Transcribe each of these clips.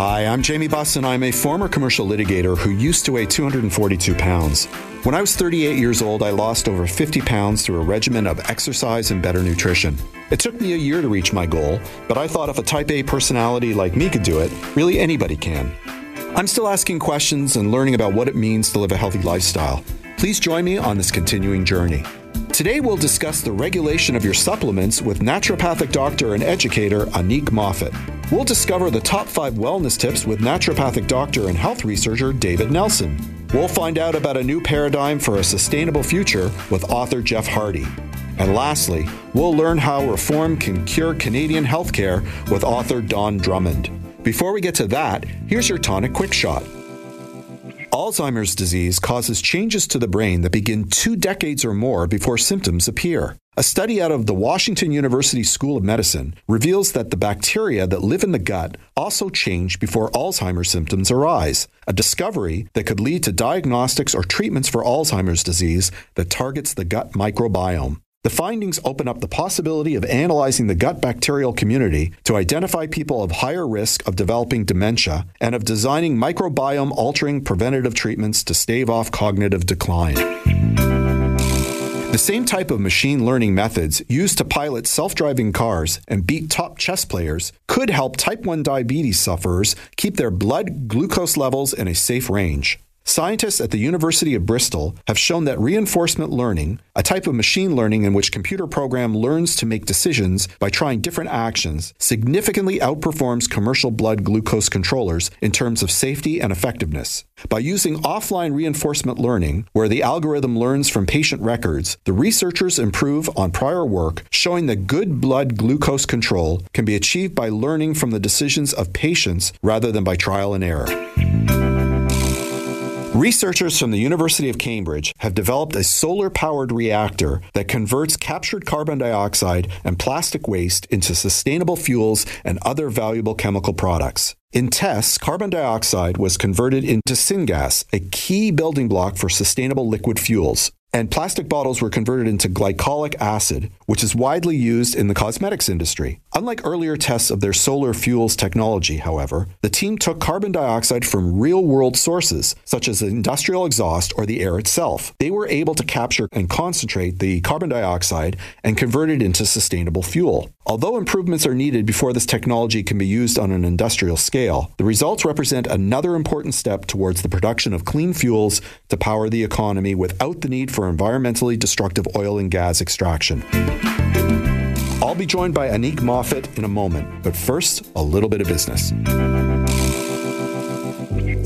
Hi, I'm Jamie Bussin. I'm a former commercial litigator who used to weigh 242 pounds. When I was 38 years old, I lost over 50 pounds through a regimen of exercise and better nutrition. It took me a year to reach my goal, but I thought if a type A personality like me could do it, really anybody can. I'm still asking questions and learning about what it means to live a healthy lifestyle. Please join me on this continuing journey. Today, we'll discuss the regulation of your supplements with naturopathic doctor and educator Annick Moffatt. We'll discover the top five wellness tips with naturopathic doctor and health researcher David Nelson. We'll find out about a new paradigm for a sustainable future with author Jeff Hardy. And lastly, we'll learn how reform can cure Canadian healthcare with author Don Drummond. Before we get to that, here's your tonic quick shot. Alzheimer's disease causes changes to the brain that begin two decades or more before symptoms appear. A study out of the Washington University School of Medicine reveals that the bacteria that live in the gut also change before Alzheimer's symptoms arise, a discovery that could lead to diagnostics or treatments for Alzheimer's disease that targets the gut microbiome. The findings open up the possibility of analyzing the gut bacterial community to identify people of higher risk of developing dementia and of designing microbiome altering preventative treatments to stave off cognitive decline. The same type of machine learning methods used to pilot self driving cars and beat top chess players could help type 1 diabetes sufferers keep their blood glucose levels in a safe range. Scientists at the University of Bristol have shown that reinforcement learning, a type of machine learning in which computer program learns to make decisions by trying different actions, significantly outperforms commercial blood glucose controllers in terms of safety and effectiveness. By using offline reinforcement learning, where the algorithm learns from patient records, the researchers improve on prior work showing that good blood glucose control can be achieved by learning from the decisions of patients rather than by trial and error. Researchers from the University of Cambridge have developed a solar powered reactor that converts captured carbon dioxide and plastic waste into sustainable fuels and other valuable chemical products. In tests, carbon dioxide was converted into syngas, a key building block for sustainable liquid fuels. And plastic bottles were converted into glycolic acid, which is widely used in the cosmetics industry. Unlike earlier tests of their solar fuels technology, however, the team took carbon dioxide from real world sources, such as industrial exhaust or the air itself. They were able to capture and concentrate the carbon dioxide and convert it into sustainable fuel. Although improvements are needed before this technology can be used on an industrial scale, the results represent another important step towards the production of clean fuels to power the economy without the need for environmentally destructive oil and gas extraction. I'll be joined by Annick Moffatt in a moment, but first, a little bit of business.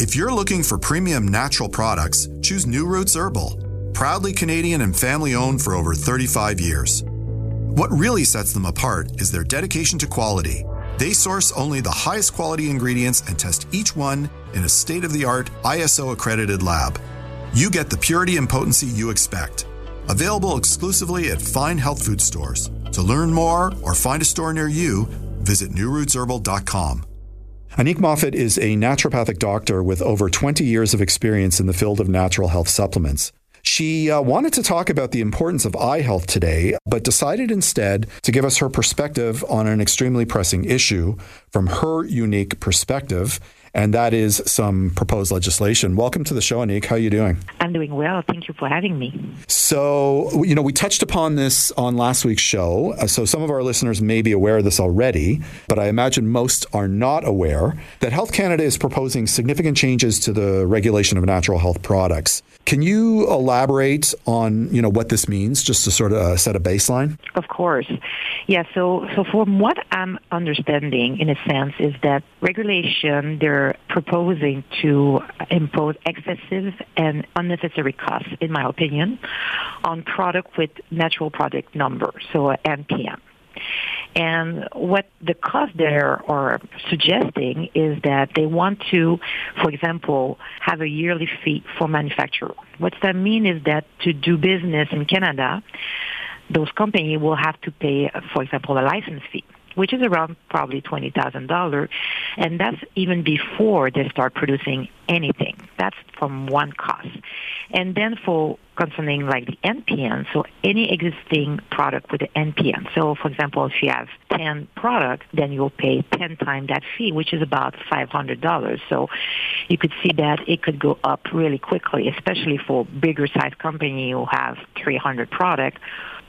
If you're looking for premium natural products, choose New Roots Herbal. Proudly Canadian and family owned for over 35 years. What really sets them apart is their dedication to quality. They source only the highest quality ingredients and test each one in a state of the art ISO accredited lab you get the purity and potency you expect. Available exclusively at fine health food stores. To learn more or find a store near you, visit newrootsherbal.com. Annick Moffatt is a naturopathic doctor with over 20 years of experience in the field of natural health supplements. She uh, wanted to talk about the importance of eye health today, but decided instead to give us her perspective on an extremely pressing issue from her unique perspective and that is some proposed legislation. Welcome to the show, Annick. How are you doing? I'm doing well. Thank you for having me. So, you know, we touched upon this on last week's show. Uh, so, some of our listeners may be aware of this already, but I imagine most are not aware that Health Canada is proposing significant changes to the regulation of natural health products. Can you elaborate on, you know, what this means, just to sort of uh, set a baseline? Of course. Yeah. So, so from what I'm understanding, in a sense, is that regulation there proposing to impose excessive and unnecessary costs, in my opinion, on product with natural product number, so NPN. And what the cost there are suggesting is that they want to, for example, have a yearly fee for manufacturer. What that mean is that to do business in Canada, those companies will have to pay, for example, a license fee which is around probably $20,000. And that's even before they start producing anything. That's from one cost. And then for concerning like the NPN, so any existing product with the NPN. So for example, if you have 10 products, then you'll pay 10 times that fee, which is about $500. So you could see that it could go up really quickly, especially for bigger size company who have 300 products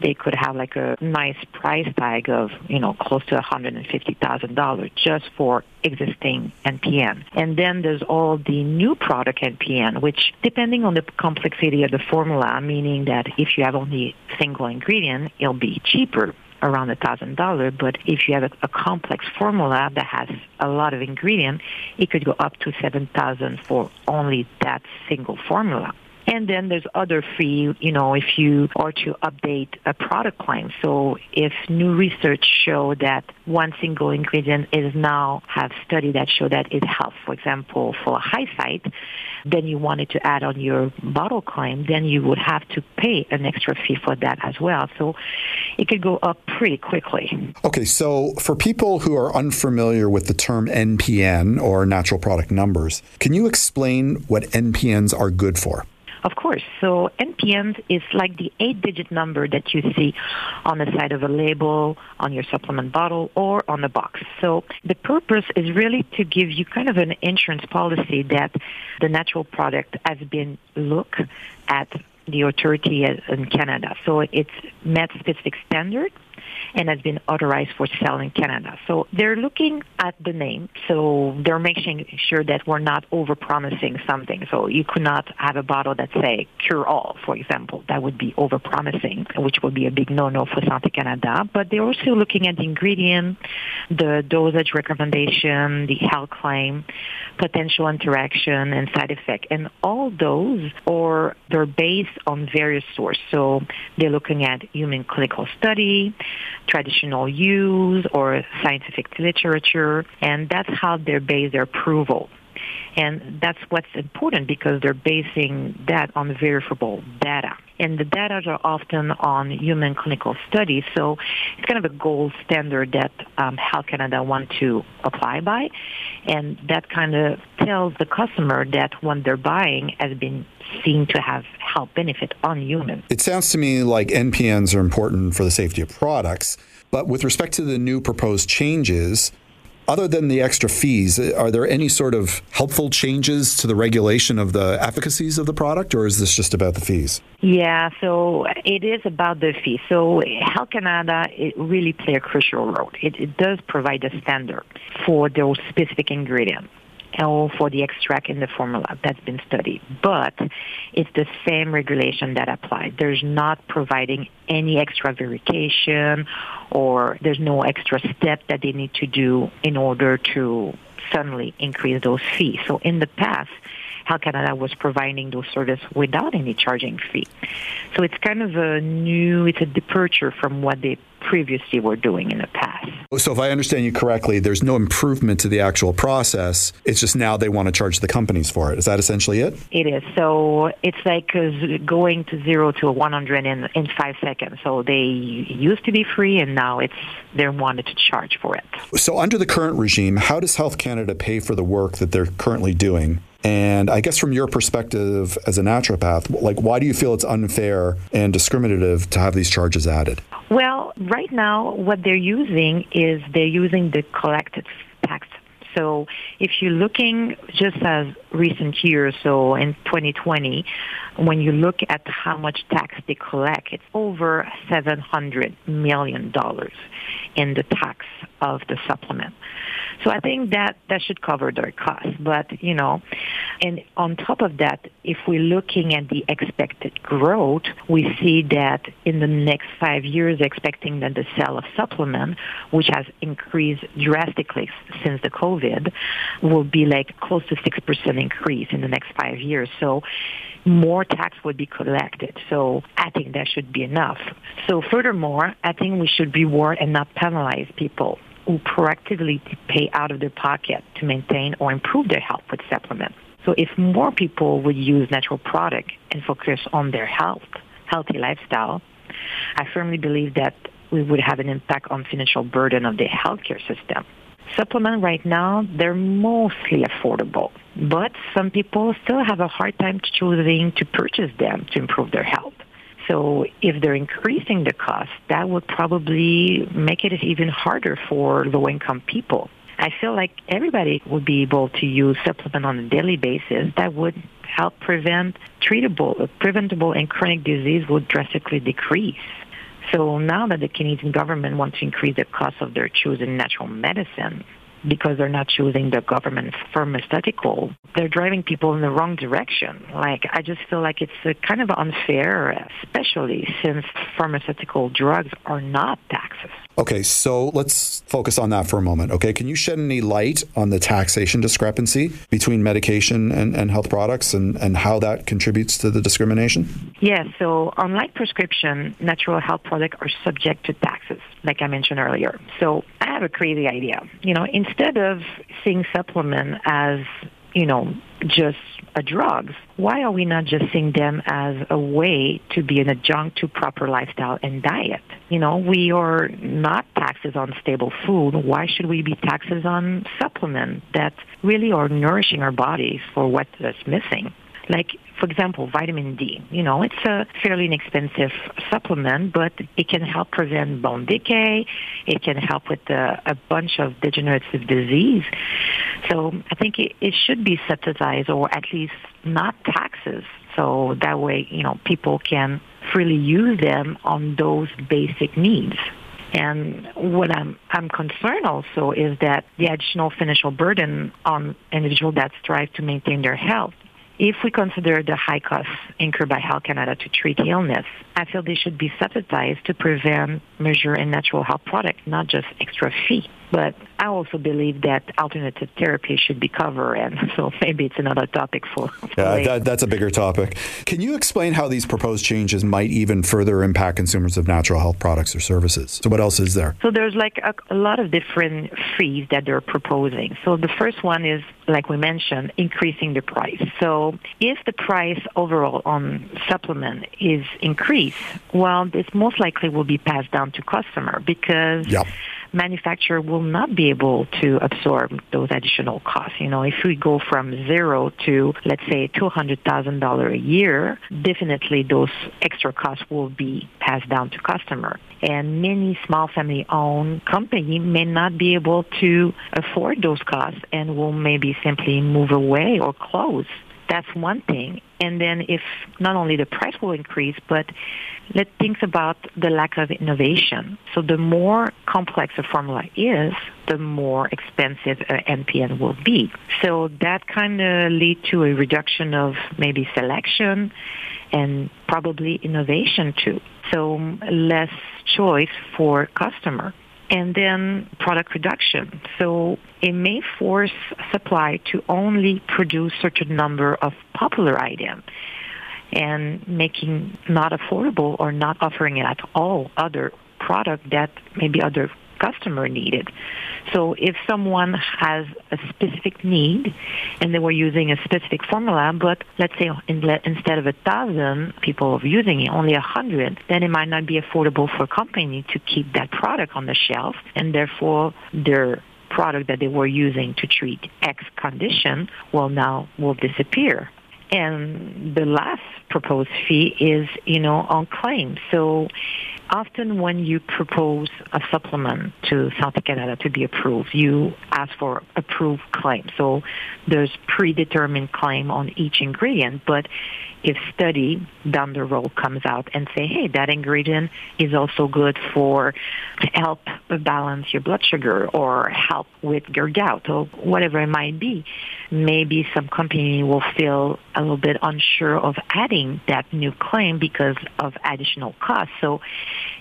they could have like a nice price tag of, you know, close to $150,000 just for existing NPN. And then there's all the new product NPN, which depending on the complexity of the formula, meaning that if you have only single ingredient, it'll be cheaper around a thousand dollars. But if you have a, a, complex formula that has a lot of ingredient, it could go up to seven thousand for only that single formula. And then there's other fee, you know, if you are to update a product claim. So if new research show that one single ingredient is now have study that show that it helps, for example, for high site, then you wanted to add on your bottle claim, then you would have to pay an extra fee for that as well. So it could go up pretty quickly. Okay, so for people who are unfamiliar with the term NPN or natural product numbers, can you explain what NPNs are good for? Of course. So NPN is like the eight-digit number that you see on the side of a label, on your supplement bottle, or on the box. So the purpose is really to give you kind of an insurance policy that the natural product has been looked at the authority in Canada. So it's met specific standards and has been authorized for sale in Canada. So they're looking at the name. So they're making sure that we're not over-promising something. So you could not have a bottle that say cure all, for example. That would be over-promising, which would be a big no-no for Santé Canada. But they're also looking at the ingredient, the dosage recommendation, the health claim, potential interaction, and side effect. And all those are they're based on various sources. So they're looking at human clinical study, traditional use or scientific literature, and that's how they base their approval. And that's what's important because they're basing that on verifiable data. And the data are often on human clinical studies, so it's kind of a gold standard that um, Health Canada want to apply by. And that kind of tells the customer that what they're buying has been seen to have health benefit on humans. It sounds to me like NPNs are important for the safety of products. But with respect to the new proposed changes, other than the extra fees, are there any sort of helpful changes to the regulation of the efficacies of the product, or is this just about the fees? Yeah, so it is about the fees. So Health Canada it really play a crucial role. It, it does provide a standard for those specific ingredients or for the extract in the formula that's been studied. But it's the same regulation that applies. There's not providing any extra verification or there's no extra step that they need to do in order to suddenly increase those fees. So in the past, Health Canada was providing those services without any charging fee. So it's kind of a new, it's a departure from what they previously were doing in the past. So, if I understand you correctly, there's no improvement to the actual process. It's just now they want to charge the companies for it. Is that essentially it? It is. So, it's like uh, going to zero to 100 in, in five seconds. So, they used to be free and now it's they wanted to charge for it. So, under the current regime, how does Health Canada pay for the work that they're currently doing? And I guess from your perspective as a naturopath, like why do you feel it's unfair and discriminative to have these charges added? Well, right now what they're using is they're using the collected tax. So if you're looking just as recent years, so in 2020, when you look at how much tax they collect, it's over $700 million in the tax of the supplement. So I think that that should cover their costs. But, you know, and on top of that, if we're looking at the expected growth, we see that in the next five years, expecting that the sale of supplement, which has increased drastically since the COVID, will be like close to 6% increase in the next five years. So more tax would be collected. So I think that should be enough. So furthermore, I think we should reward and not penalize people who proactively pay out of their pocket to maintain or improve their health with supplements. So if more people would use natural product and focus on their health, healthy lifestyle, I firmly believe that we would have an impact on financial burden of the healthcare system. Supplements right now, they're mostly affordable, but some people still have a hard time choosing to purchase them to improve their health. So if they're increasing the cost, that would probably make it even harder for low-income people. I feel like everybody would be able to use supplement on a daily basis. That would help prevent treatable, preventable and chronic disease would drastically decrease. So now that the Canadian government wants to increase the cost of their chosen natural medicine, because they're not choosing the government pharmaceutical, they're driving people in the wrong direction. Like, I just feel like it's uh, kind of unfair, especially since pharmaceutical drugs are not taxes. Okay, so let's focus on that for a moment. Okay, can you shed any light on the taxation discrepancy between medication and, and health products and, and how that contributes to the discrimination? Yes, yeah, so unlike prescription, natural health products are subject to taxes, like I mentioned earlier. So I have a crazy idea. You know, instead of seeing supplement as you know, just a drugs. Why are we not just seeing them as a way to be an adjunct to proper lifestyle and diet? You know, we are not taxes on stable food. Why should we be taxes on supplements that really are nourishing our bodies for what is missing? Like, for example, vitamin D. You know, it's a fairly inexpensive supplement, but it can help prevent bone decay. It can help with a, a bunch of degenerative disease. So I think it, it should be subsidized or at least not taxes. So that way, you know, people can freely use them on those basic needs. And what I'm I'm concerned also is that the additional financial burden on individuals that strive to maintain their health if we consider the high costs incurred by Health Canada to treat illness, I feel they should be subsidized to prevent, measure, and natural health products, not just extra fee. But I also believe that alternative therapy should be covered, and so maybe it's another topic for. for yeah, that, that's a bigger topic. Can you explain how these proposed changes might even further impact consumers of natural health products or services? So, what else is there? So, there's like a, a lot of different fees that they're proposing. So, the first one is, like we mentioned, increasing the price. So, if the price overall on supplement is increased, well, this most likely will be passed down to customer because. Yep manufacturer will not be able to absorb those additional costs. You know, if we go from zero to, let's say, $200,000 a year, definitely those extra costs will be passed down to customer. And many small family-owned companies may not be able to afford those costs and will maybe simply move away or close. That's one thing. And then if not only the price will increase, but let's think about the lack of innovation. So the more complex a formula is, the more expensive an NPN will be. So that kind of lead to a reduction of maybe selection and probably innovation too. So less choice for customer and then product reduction. So it may force supply to only produce certain number of popular items and making not affordable or not offering at all other product that maybe other customer needed. So if someone has a specific need and they were using a specific formula, but let's say instead of a thousand people using it, only a hundred, then it might not be affordable for a company to keep that product on the shelf, and therefore their product that they were using to treat X condition will now will disappear. And the last proposed fee is, you know, on claims. So often when you propose a supplement to Santé Canada to be approved, you ask for approved claim. So there's predetermined claim on each ingredient, but if study down the road comes out and say, hey, that ingredient is also good for help balance your blood sugar or help with your gout or whatever it might be, maybe some company will feel a little bit unsure of adding that new claim because of additional costs. So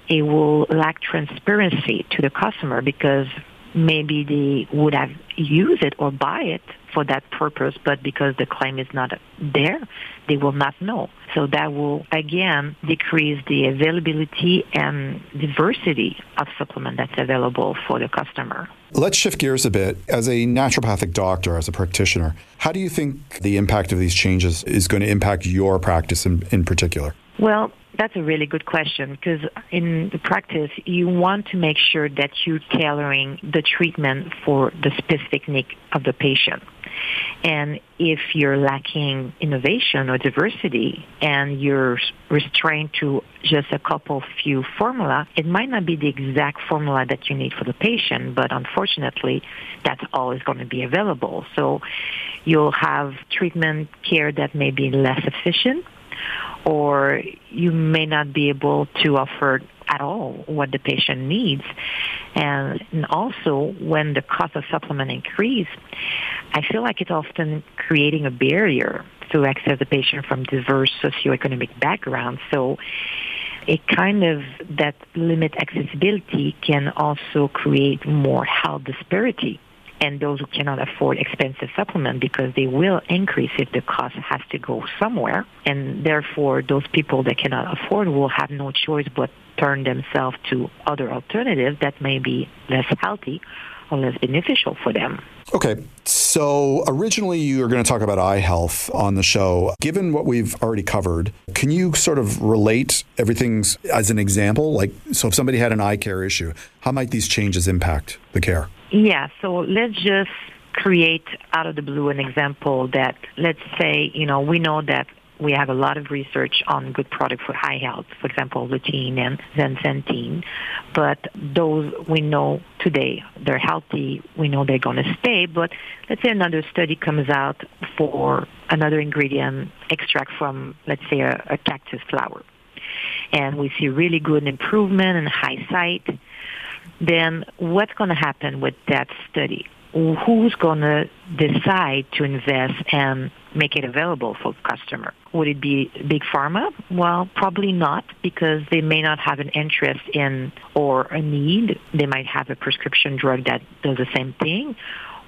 it will lack transparency to the customer because maybe they would have used it or buy it for that purpose, but because the claim is not there, they will not know. So that will again decrease the availability and diversity of supplement that's available for the customer. Let's shift gears a bit. As a naturopathic doctor, as a practitioner, how do you think the impact of these changes is going to impact your practice in, in particular? Well, that's a really good question because in the practice, you want to make sure that you're tailoring the treatment for the specific need of the patient. And if you're lacking innovation or diversity and you're restrained to just a couple few formula, it might not be the exact formula that you need for the patient, but unfortunately, that's always going to be available. So you'll have treatment care that may be less efficient or you may not be able to offer at all what the patient needs. And, and also, when the cost of supplement increase, I feel like it's often creating a barrier to access the patient from diverse socioeconomic backgrounds. So it kind of that limit accessibility can also create more health disparity and those who cannot afford expensive supplement because they will increase if the cost has to go somewhere. And therefore, those people that cannot afford will have no choice but turn themselves to other alternatives that may be less healthy or less beneficial for them. Okay, so originally you were going to talk about eye health on the show. Given what we've already covered, can you sort of relate everything as an example? Like, so if somebody had an eye care issue, how might these changes impact the care? Yeah, so let's just create out of the blue an example that let's say, you know, we know that we have a lot of research on good products for eye health, for example, lutein and zeaxanthin. But those we know today, they're healthy. We know they're going to stay. But let's say another study comes out for another ingredient extract from, let's say, a, a cactus flower. And we see really good improvement in high sight then what's going to happen with that study? Who's going to decide to invest and make it available for customer? Would it be big pharma? Well, probably not because they may not have an interest in or a need. They might have a prescription drug that does the same thing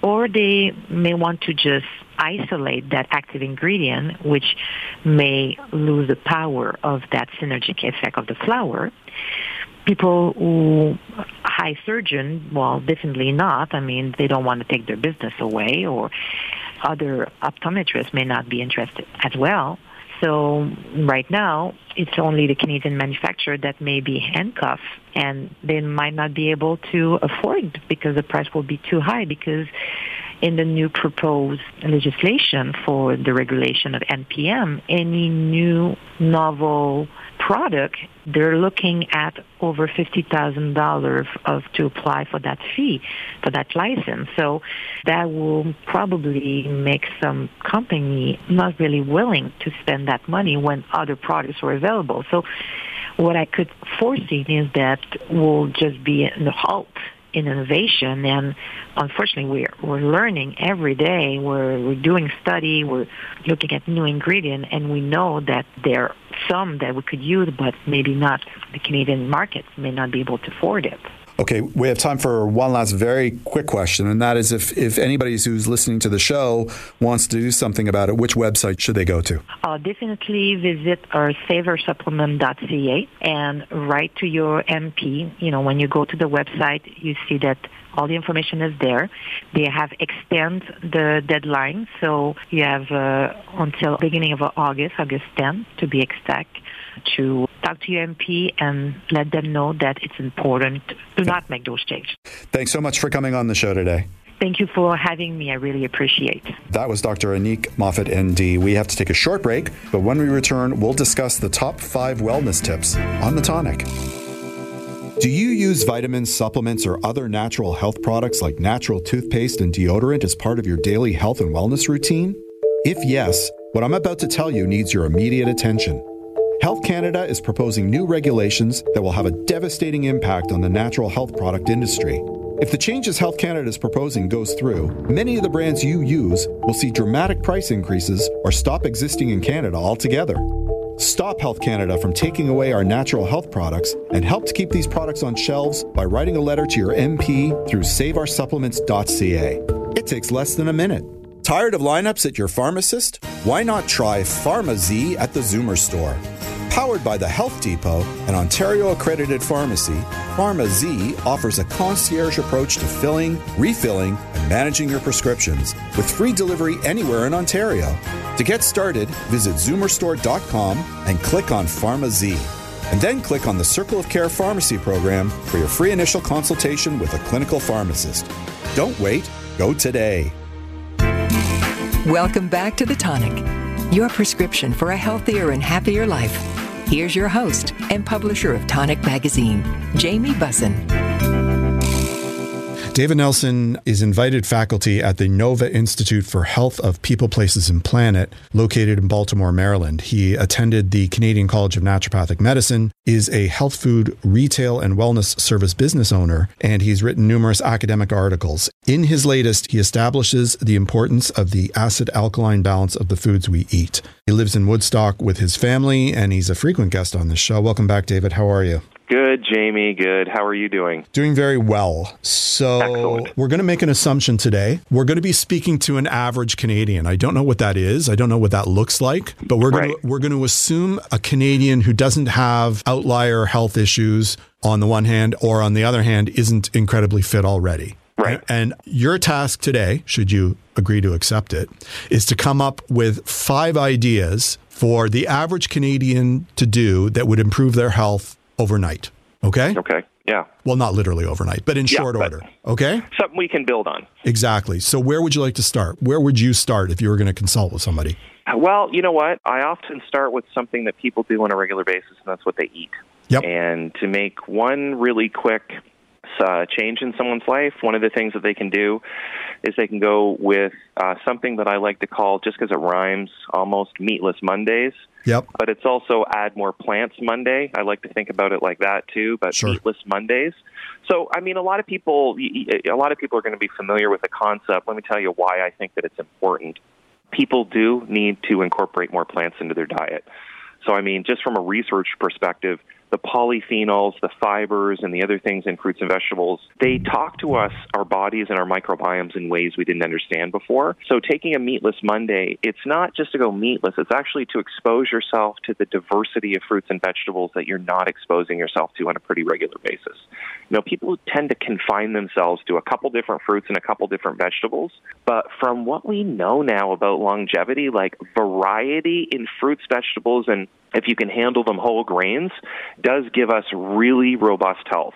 or they may want to just isolate that active ingredient, which may lose the power of that synergic effect of the flower people who high surgeon, well, definitely not. I mean, they don't want to take their business away, or other optometrists may not be interested as well. So right now, it's only the Canadian manufacturer that may be handcuffed, and they might not be able to afford because the price will be too high. Because in the new proposed legislation for the regulation of NPN, any new novel product, they're looking at over $50,000 of to apply for that fee, for that license. So that will probably make some company not really willing to spend that money when other products are available. So what I could foresee is that will just be a halt in innovation and unfortunately we're we're learning every day. We're we're doing study. We're looking at new ingredient and we know that there are some that we could use but maybe not the Canadian market may not be able to afford it Okay, we have time for one last very quick question, and that is if, if anybody who's listening to the show wants to do something about it, which website should they go to? Uh, definitely visit our saveoursupplement.ca and write to your MP. You know, when you go to the website, you see that all the information is there. They have extend the deadline, so you have uh, until beginning of August, August 10, to be exact, to talk to your MP and let them know that it's important to not make those changes. Thanks so much for coming on the show today. Thank you for having me. I really appreciate. That was Dr. Annick Moffatt, ND. We have to take a short break, but when we return, we'll discuss the top five wellness tips on the tonic. Do you use vitamins, supplements, or other natural health products like natural toothpaste and deodorant as part of your daily health and wellness routine? If yes, what I'm about to tell you needs your immediate attention. Health Canada is proposing new regulations that will have a devastating impact on the natural health product industry. If the changes Health Canada is proposing goes through, many of the brands you use will see dramatic price increases or stop existing in Canada altogether. Stop Health Canada from taking away our natural health products and help to keep these products on shelves by writing a letter to your MP through saveoursupplements.ca. It takes less than a minute. Tired of lineups at your pharmacist? Why not try PharmaZ at the Zoomer store? Powered by the Health Depot, an Ontario accredited pharmacy, PharmaZ offers a concierge approach to filling, refilling, and managing your prescriptions with free delivery anywhere in Ontario. To get started, visit zoomerstore.com and click on PharmaZ. And then click on the Circle of Care Pharmacy program for your free initial consultation with a clinical pharmacist. Don't wait, go today. Welcome back to The Tonic, your prescription for a healthier and happier life. Here's your host and publisher of Tonic Magazine, Jamie Bussin. David Nelson is invited faculty at the Nova Institute for Health of People, Places, and Planet, located in Baltimore, Maryland. He attended the Canadian College of Naturopathic Medicine, is a health food retail and wellness service business owner, and he's written numerous academic articles. In his latest, he establishes the importance of the acid alkaline balance of the foods we eat. He lives in Woodstock with his family, and he's a frequent guest on this show. Welcome back, David. How are you? Good, Jamie. Good. How are you doing? Doing very well. So, Excellent. we're going to make an assumption today. We're going to be speaking to an average Canadian. I don't know what that is. I don't know what that looks like, but we're going Right. to we're going to assume a Canadian who doesn't have outlier health issues on the one hand or on the other hand isn't incredibly fit already. Right. And your task today, should you agree to accept it, is to come up with five ideas for the average Canadian to do that would improve their health overnight. Okay? Okay. Yeah. Well, not literally overnight, but in Yeah, short but- order. Okay? Something we can build on. Exactly. So, where would you like to start? Where would you start if you were going to consult with somebody? Well, you know what? I often start with something that people do on a regular basis, and that's what they eat. Yep. And to make one really quick uh, change in someone's life, one of the things that they can do is they can go with uh, something that I like to call, just because it rhymes, almost meatless Mondays. Yep. But it's also add more plants Monday. I like to think about it like that too. But Sure. meatless Mondays. So I mean, a lot of people, a lot of people are going to be familiar with the concept. Let me tell you why I think that it's important. People do need to incorporate more plants into their diet. So I mean, just from a research perspective, the polyphenols, the fibers, and the other things in fruits and vegetables, they talk to us, our bodies and our microbiomes in ways we didn't understand before. So taking a meatless Monday, it's not just to go meatless, it's actually to expose yourself to the diversity of fruits and vegetables that you're not exposing yourself to on a pretty regular basis. You know, people tend to confine themselves to a couple different fruits and a couple different vegetables, but from what we know now about longevity, like variety in fruits, vegetables, and if you can handle them whole grains, does give us really robust health.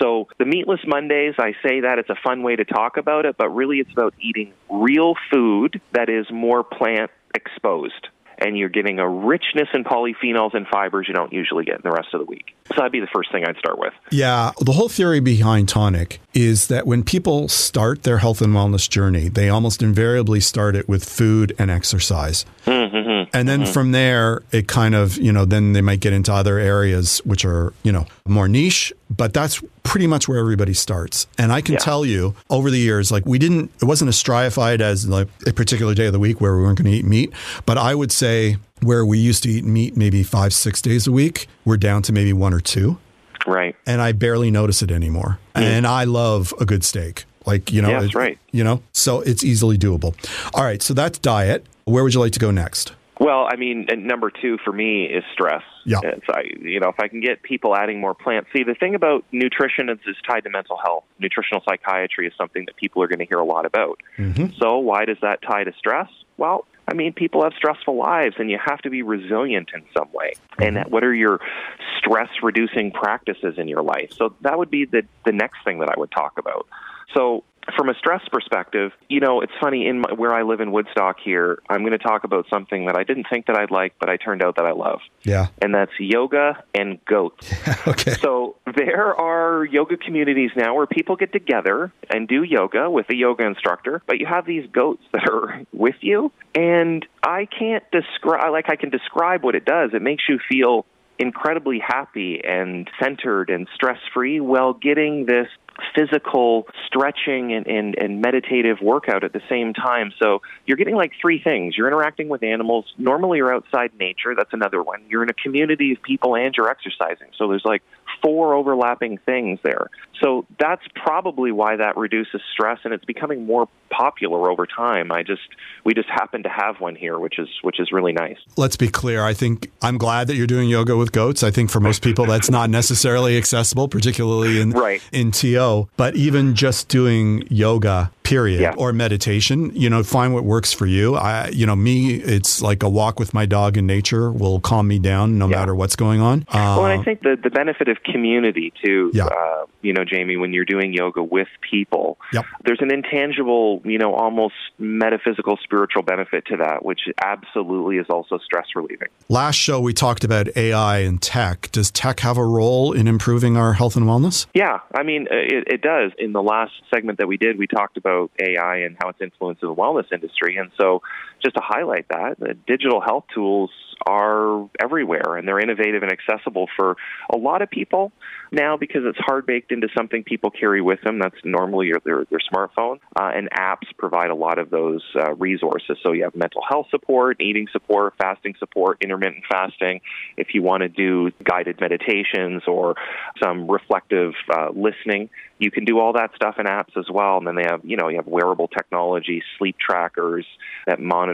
So the meatless Mondays, I say that it's a fun way to talk about it, but really it's about eating real food that is more plant exposed. And you're getting a richness in polyphenols and fibers you don't usually get in the rest of the week. So that'd be the first thing I'd start with. Yeah. The whole theory behind tonic is that when people start their health and wellness journey, they almost invariably start it with food and exercise. Mm-hmm. And then mm-hmm. from there, it kind of, you know, then they might get into other areas which are, you know, more niche, but that's pretty much where everybody starts. And I can Yeah. tell you over the years, like we didn't, it wasn't as striatified as like a particular day of the week where we weren't going to eat meat. But I would say where we used to eat meat maybe five, six days a week, we're down to maybe one or two. Right. And I barely notice it anymore. Hmm. And I love a good steak. Like, you know, Yeah, that's it- right. You know, so it's easily doable. All right. So that's diet. Where would you like to go next? Well, I mean, and number two for me is stress. Yeah. It's, I, you know, if I can get people adding more plants. See, the thing about nutrition is, is tied to mental health. Nutritional psychiatry is something that people are going to hear a lot about. Mm-hmm. So, why does that tie to stress? Well, I mean, people have stressful lives, and you have to be resilient in some way. And mm-hmm. what are your stress reducing practices in your life? So, that would be the, the next thing that I would talk about. So, from a stress perspective, you know, it's funny in my, where I live in Woodstock here, I'm going to talk about something that I didn't think that I'd like, but I turned out that I love. Yeah. And that's yoga and goats. Okay. So there are yoga communities now where people get together and do yoga with a yoga instructor, but you have these goats that are with you, and I can't describe like I can describe what it does. It makes you feel incredibly happy and centered and stress free while getting this physical stretching and, and, and meditative workout at the same time. So you're getting like three things. You're interacting with animals. Normally you're outside nature. That's another one. You're in a community of people and you're exercising. So there's like four overlapping things there. So that's probably why that reduces stress and it's becoming more popular over time. I just we just happen to have one here which is which is really nice. Let's be clear. I think I'm glad that you're doing yoga with goats. I think for most people that's not necessarily accessible, particularly in right. in TO, but even just doing yoga period Yeah. or meditation you know find what works for you i you know me it's like a walk with my dog in nature will calm me down no Yeah. matter what's going on Well, and Uh, I think the the benefit of community too. Yeah. Uh, you know, Jamie, when you're doing yoga with people, Yep. there's an intangible, you know, almost metaphysical, spiritual benefit to that, which absolutely is also stress relieving. last show we talked about ai and tech does tech have a role in improving our health and wellness Yeah, I mean, uh, it, it does. In the last segment that we did, we talked about AI and how it's influencing the wellness industry. And so, just to highlight that, digital health tools are everywhere and they're innovative and accessible for a lot of people now because it's hard baked into something people carry with them. That's normally your, their, their smartphone. Uh, and apps provide a lot of those uh, resources. So, you have mental health support, eating support, fasting support, intermittent fasting. If you want to do guided meditations or some reflective uh, listening, you can do all that stuff in apps as well. And then they have, you know, you have wearable technology, sleep trackers that monitor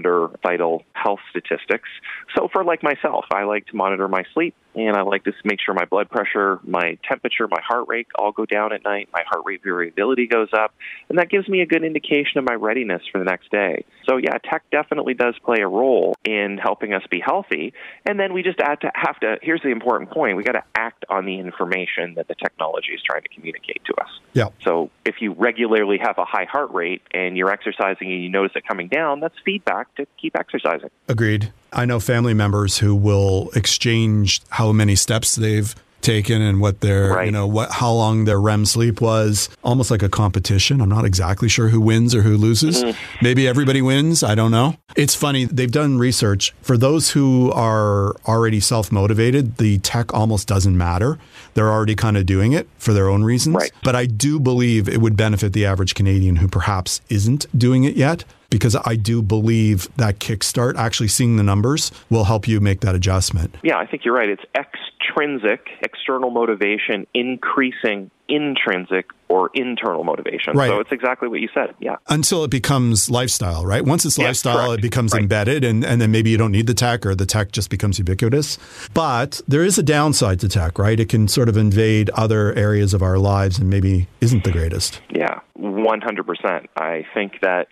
vital health statistics. So for like myself, I like to monitor my sleep and I like to make sure my blood pressure, my temperature, my heart rate all go down at night. My heart rate variability goes up, and that gives me a good indication of my readiness for the next day. So yeah, tech definitely does play a role in helping us be healthy. And then we just have to have to. Here's the important point: we got to act on the information that the technology is trying to communicate to us. yeah So if you regularly have a high heart rate and you're exercising and you notice it coming down, that's feedback to keep exercising. Agreed. I know family members who will exchange how many steps they've taken and what their you know what how long their REM sleep was. Almost like a competition. I'm not exactly sure who wins or who loses. Mm. Maybe everybody wins. I don't know. It's funny. They've done research. For those who are already self-motivated the tech almost doesn't matter. They're already kind of doing it for their own reasons. Right. but I do believe it would benefit the average Canadian who perhaps isn't doing it yet because I do believe that kickstart, actually seeing the numbers, will help you make that adjustment. Yeah, I think you're right. It's extrinsic, external motivation increasing intrinsic or internal motivation. Right. So it's exactly what you said. Yeah. Until it becomes lifestyle, right? Once it's Yes, lifestyle, correct. it becomes Right. embedded, and, and then maybe you don't need the tech or the tech just becomes ubiquitous. But there is a downside to tech, right? It can sort of invade other areas of our lives and maybe isn't the greatest. Yeah, 100%. I think that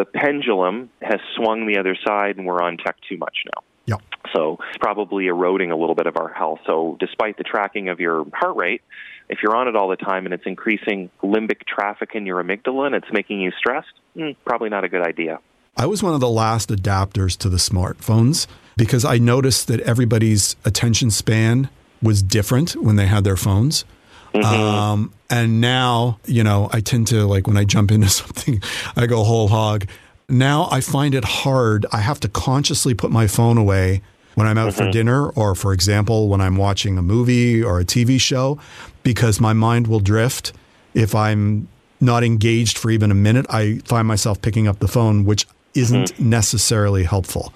the pendulum has swung the other side and we're on tech too much now. Yeah. So it's probably eroding a little bit of our health. So despite the tracking of your heart rate, if you're on it all the time and it's increasing limbic traffic in your amygdala and it's making you stressed, mm, probably not a good idea. I was one of the last adapters to the smartphones because I noticed that everybody's attention span was different when they had their phones. Mm-hmm. Um, and now, you know, I tend to like when I jump into something, I go whole hog. Now I find it hard. I have to consciously put my phone away when I'm out for mm-hmm. dinner, or for example, when I'm watching a movie or a TV show, because my mind will drift. If I'm not engaged for even a minute, I find myself picking up the phone, which isn't mm-hmm. necessarily helpful.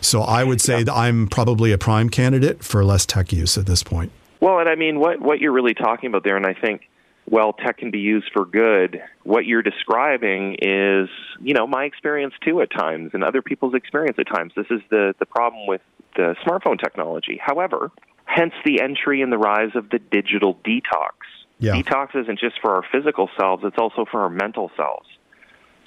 So I would say that I'm probably a prime candidate for less tech use at this point. Well, and I mean, what what you're really talking about there, and I think, well, tech can be used for good. What you're describing is, you know, my experience too at times, and other people's experience at times. This is the the problem with the smartphone technology. However, hence the entry and the rise of the digital detox. Yeah. Detox isn't just for our physical selves; it's also for our mental selves.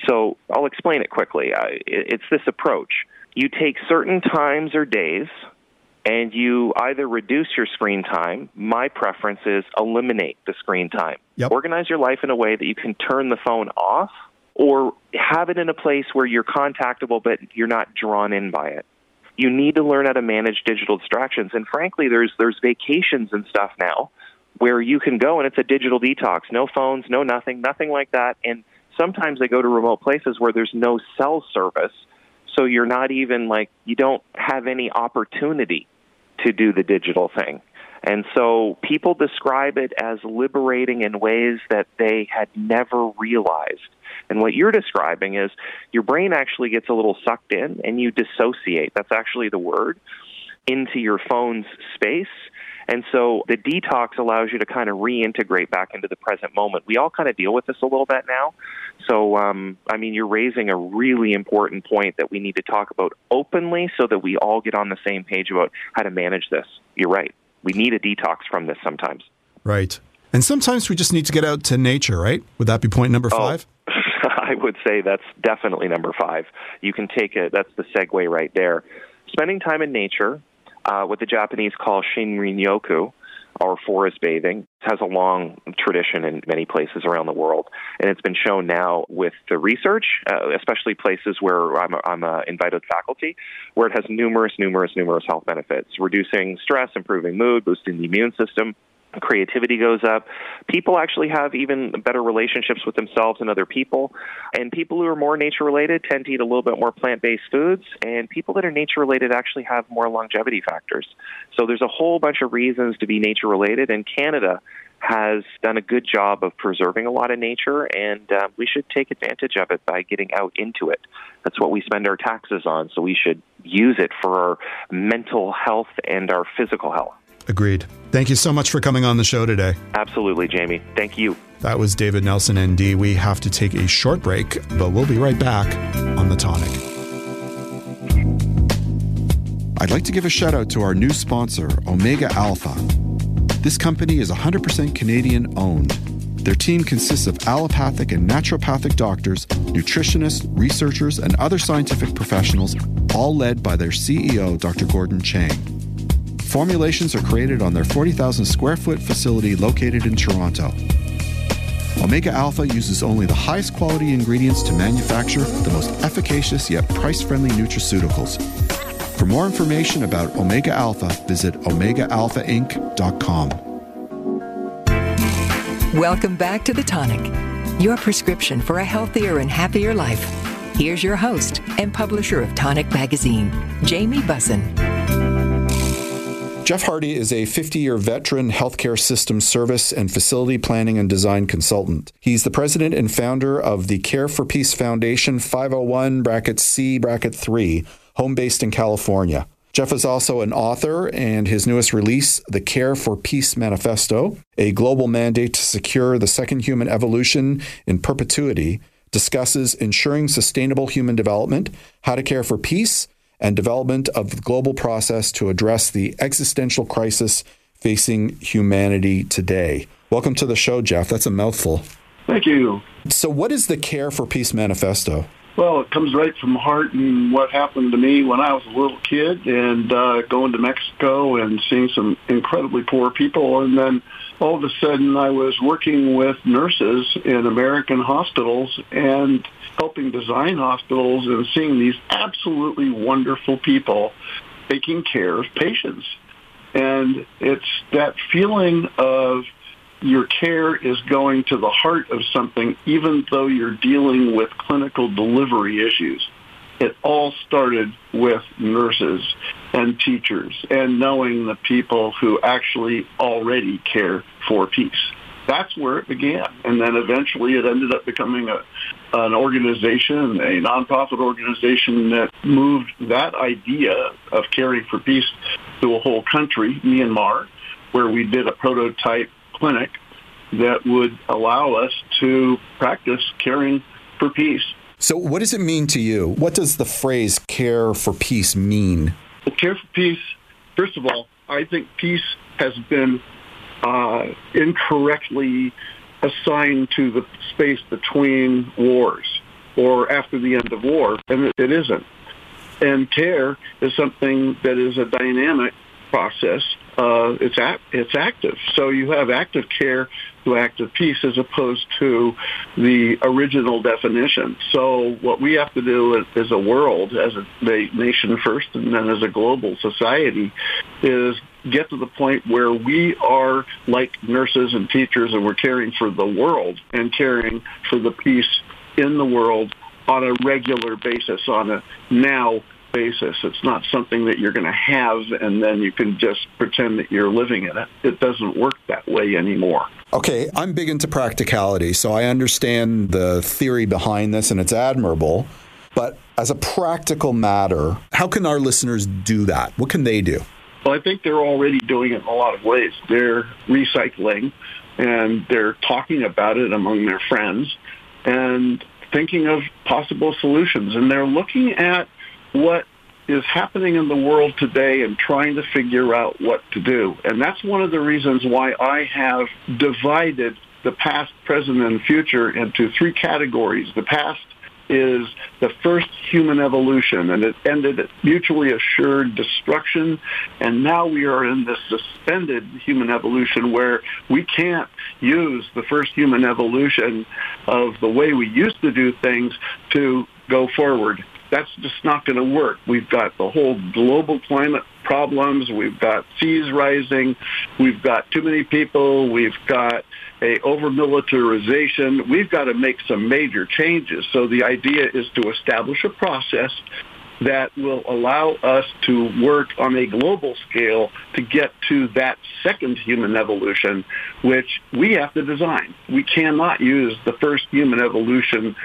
So I'll explain it quickly. It's this approach. You take certain times or days and you either reduce your screen time. My preference is eliminate the screen time. Yep. Organize your life in a way that you can turn the phone off or have it in a place where you're contactable but you're not drawn in by it. You need to learn how to manage digital distractions and frankly there's there's vacations and stuff now where you can go and it's a digital detox. No phones, no nothing, nothing like that and sometimes they go to remote places where there's no cell service so you're not even like you don't have any opportunity to do the digital thing. And so people describe it as liberating in ways that they had never realized. And what you're describing is your brain actually gets a little sucked in and you dissociate. That's actually the word into your phone's space. And so the detox allows you to kind of reintegrate back into the present moment. We all kind of deal with this a little bit now. So, um, I mean, you're raising a really important point that we need to talk about openly so that we all get on the same page about how to manage this. You're right. We need a detox from this sometimes. Right. And sometimes we just need to get out to nature, right? Would that be point number Oh, five? I would say that's definitely number five. You can take it, that's the segue right there. Spending time in nature, uh, what the Japanese call shinrin-yoku, or forest bathing, has a long tradition in many places around the world. And it's been shown now with the research, uh, especially places where I'm, I'm a invited faculty, where it has numerous, numerous, numerous health benefits, reducing stress, improving mood, boosting the immune system, creativity goes up. People actually have even better relationships with themselves and other people. And people who are more nature related tend to eat a little bit more plant based foods. And people that are nature related actually have more longevity factors. So there's a whole bunch of reasons to be nature related. And Canada has done a good job of preserving a lot of nature, and uh, we should take advantage of it by getting out into it. That's what we spend our taxes on, so we should use it for our mental health and our physical health. Agreed. Thank you so much for coming on the show today. Absolutely, Jamie. Thank you. That was David Nelson, ND. We have to take a short break, but we'll be right back on The Tonic. I'd like to give a shout out to our new sponsor, Omega Alpha. This company is 100% Canadian owned. Their team consists of allopathic and naturopathic doctors, nutritionists, researchers, and other scientific professionals, all led by their CEO, Dr. Gordon Chang. Formulations are created on their 40,000 square foot facility located in Toronto. Omega Alpha uses only the highest quality ingredients to manufacture the most efficacious yet price friendly nutraceuticals. For more information about Omega Alpha, visit OmegaAlphaInc.com. Welcome back to The Tonic, your prescription for a healthier and happier life. Here's your host and publisher of Tonic Magazine, Jamie Bussin. Jeff Hardy is a 50 year veteran healthcare system service and facility planning and design consultant. He's the president and founder of the Care for Peace Foundation 501 bracket C bracket 3, home based in California. Jeff is also an author, and his newest release, The Care for Peace Manifesto, a global mandate to secure the second human evolution in perpetuity, discusses ensuring sustainable human development, how to care for peace, and development of the global process to address the existential crisis facing humanity today. Welcome to the show, Jeff. That's a mouthful. Thank you. So, what is the Care for Peace Manifesto? Well, it comes right from heart and what happened to me when I was a little kid and uh, going to Mexico and seeing some incredibly poor people. And then all of a sudden I was working with nurses in American hospitals and helping design hospitals and seeing these absolutely wonderful people taking care of patients. And it's that feeling of your care is going to the heart of something, even though you're dealing with clinical delivery issues. It all started with nurses and teachers and knowing the people who actually already care for peace. That's where it began. And then eventually it ended up becoming a, an organization, a nonprofit organization that moved that idea of caring for peace to a whole country, Myanmar, where we did a prototype clinic that would allow us to practice caring for peace. So, what does it mean to you? What does the phrase care for peace mean? Well, care for peace, first of all, I think peace has been uh, incorrectly assigned to the space between wars or after the end of war, and it isn't. And care is something that is a dynamic process. Uh, it's act, it's active. So you have active care to active peace as opposed to the original definition. So what we have to do as a world, as a nation first, and then as a global society, is get to the point where we are like nurses and teachers, and we're caring for the world and caring for the peace in the world on a regular basis, on a now basis. It's not something that you're going to have and then you can just pretend that you're living in it. It doesn't work that way anymore. Okay, I'm big into practicality, so I understand the theory behind this and it's admirable. But as a practical matter, how can our listeners do that? What can they do? Well, I think they're already doing it in a lot of ways. They're recycling and they're talking about it among their friends and thinking of possible solutions. And they're looking at what is happening in the world today and trying to figure out what to do. And that's one of the reasons why I have divided the past, present, and future into three categories. The past is the first human evolution, and it ended at mutually assured destruction. And now we are in this suspended human evolution where we can't use the first human evolution of the way we used to do things to go forward. That's just not going to work. We've got the whole global climate problems. We've got seas rising. We've got too many people. We've got a over militarization. We've got to make some major changes. So the idea is to establish a process that will allow us to work on a global scale to get to that second human evolution, which we have to design. We cannot use the first human evolution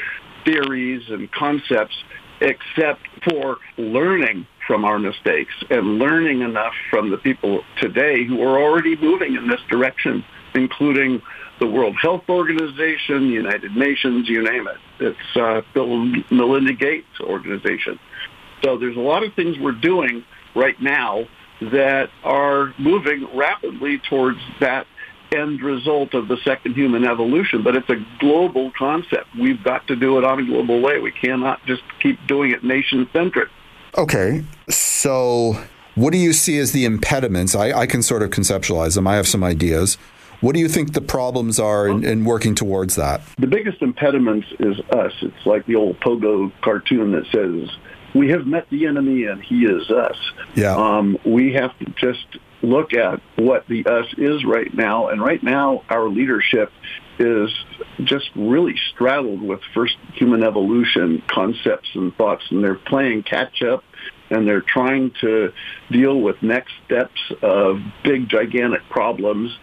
theories and concepts except for learning from our mistakes and learning enough from the people today who are already moving in this direction, including the World Health Organization, United Nations, you name it. It's uh, Bill Melinda Gates organization. So there's a lot of things we're doing right now that are moving rapidly towards that end result of the second human evolution, but it's a global concept. We've got to do it on a global way. We cannot just keep doing it nation centric. Okay. So, what do you see as the impediments? I, I, can sort of conceptualize them. I have some ideas. What do you think the problems are in, in, working towards that? The biggest impediments is us. It's like the old Pogo cartoon that says, we have met the enemy and he is us. Yeah. Um, we have to just look at what the us is right now. And right now, our leadership is just really straddled with first human evolution concepts and thoughts, and they're playing catch up and they're trying to deal with next steps of big, gigantic problems.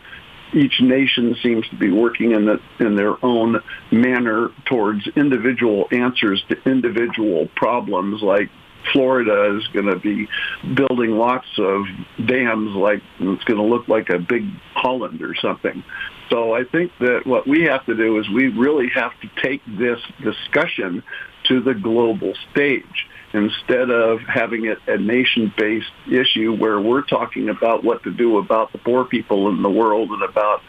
Each nation seems to be working in, the, in their own manner towards individual answers to individual problems like Florida is going to be building lots of dams like it's going to look like a big Holland or something. So I think that what we have to do is we really have to take this discussion to the global stage instead of having it a nation-based issue where we're talking about what to do about the poor people in the world and about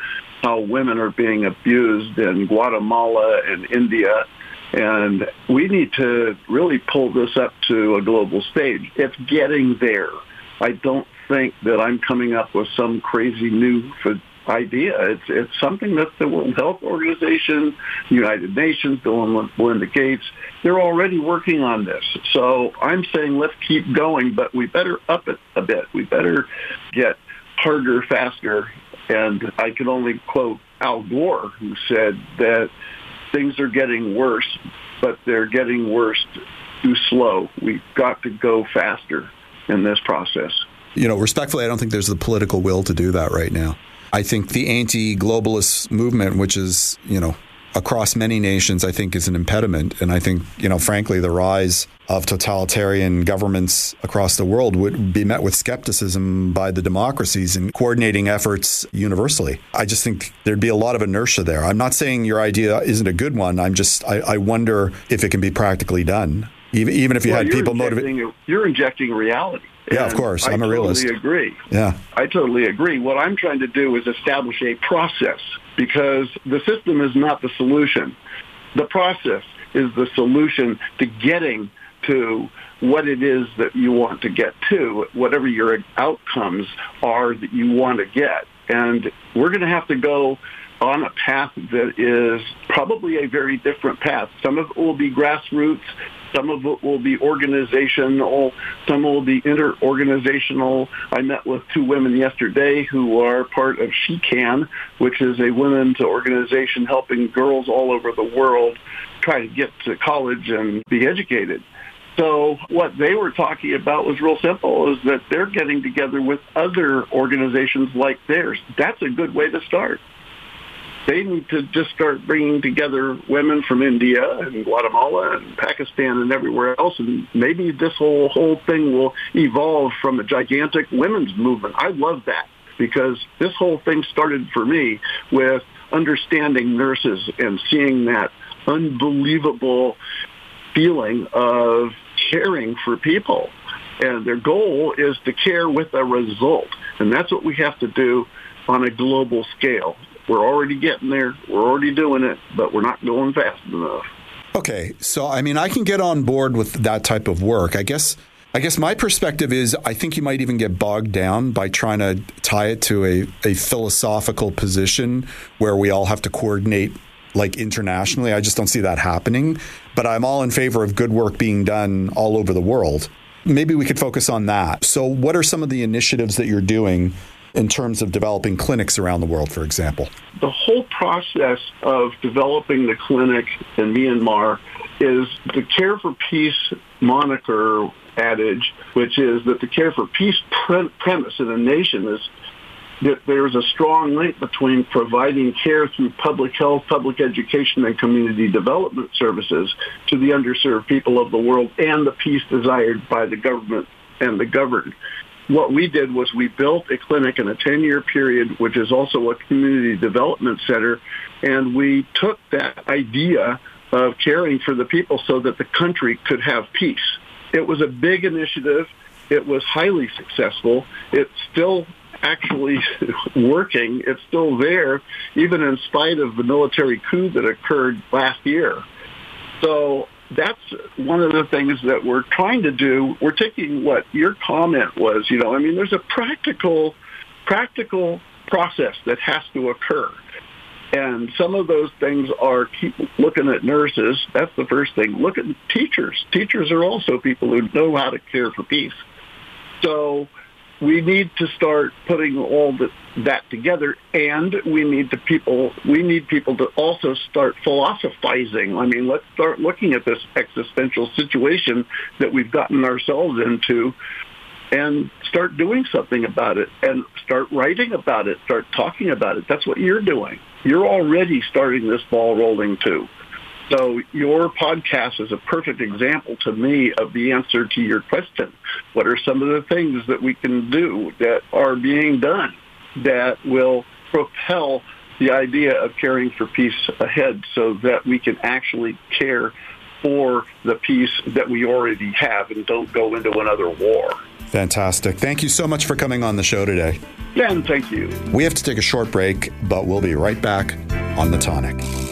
how women are being abused in Guatemala and India and we need to really pull this up to a global stage. It's getting there. I don't think that I'm coming up with some crazy new idea. It's it's something that the World Health Organization, United Nations, Bill and Melinda Gates, they're already working on this. So I'm saying let's keep going, but we better up it a bit. We better get harder, faster. And I can only quote Al Gore, who said that things are getting worse, but they're getting worse too slow. We've got to go faster in this process. You know, respectfully, I don't think there's the political will to do that right now. I think the anti-globalist movement, which is, you know, across many nations, I think is an impediment. And I think, you know, frankly, the rise of totalitarian governments across the world would be met with skepticism by the democracies in coordinating efforts universally. I just think there'd be a lot of inertia there. I'm not saying your idea isn't a good one. I'm just, I, I wonder if it can be practically done. Even, even if you well, had people motivated. You're injecting reality. Yeah, of course. I'm I a realist. I totally agree. Yeah. I totally agree. What I'm trying to do is establish a process because the system is not the solution. The process is the solution to getting to what it is that you want to get to, whatever your outcomes are that you want to get. And we're going to have to go on a path that is probably a very different path. Some of it will be grassroots. Some of it will be organizational. Some will be inter-organizational. I met with two women yesterday who are part of She Can, which is a women's organization helping girls all over the world try to get to college and be educated. So what they were talking about was real simple, is that they're getting together with other organizations like theirs. That's a good way to start. They need to just start bringing together women from India and Guatemala and Pakistan and everywhere else, and maybe this whole whole thing will evolve from a gigantic women's movement. I love that because this whole thing started for me with understanding nurses and seeing that unbelievable feeling of caring for people. And their goal is to care with a result. And that's what we have to do on a global scale. We're already getting there. We're already doing it, but we're not going fast enough. Okay, so I mean, I can get on board with that type of work. I guess. I guess my perspective is I think you might even get bogged down by trying to tie it to a, a philosophical position where we all have to coordinate like internationally. I just don't see that happening. But I'm all in favor of good work being done all over the world. Maybe we could focus on that. So, what are some of the initiatives that you're doing in terms of developing clinics around the world, for example? The whole process of developing the clinic in Myanmar is the Care for Peace moniker adage, which is that the Care for Peace pre- premise in a nation is that there's a strong link between providing care through public health, public education, and community development services to the underserved people of the world and the peace desired by the government and the governed what we did was we built a clinic in a 10-year period, which is also a community development center, and we took that idea of caring for the people so that the country could have peace. It was a big initiative. It was highly successful. It's still actually working. It's still there, even in spite of the military coup that occurred last year. So that's one of the things that we're trying to do. We're taking what your comment was, you know, I mean, there's a practical, practical process that has to occur. And some of those things are keep looking at nurses. That's the first thing. Look at teachers. Teachers are also people who know how to care for peace. So we need to start putting all the, that together and we need to people we need people to also start philosophizing. I mean let's start looking at this existential situation that we've gotten ourselves into and start doing something about it and start writing about it start talking about it. That's what you're doing. You're already starting this ball rolling too so your podcast is a perfect example to me of the answer to your question. What are some of the things that we can do that are being done that will propel the idea of caring for peace ahead so that we can actually care for the peace that we already have and don't go into another war. Fantastic. Thank you so much for coming on the show today. And thank you. We have to take a short break, but we'll be right back on The Tonic.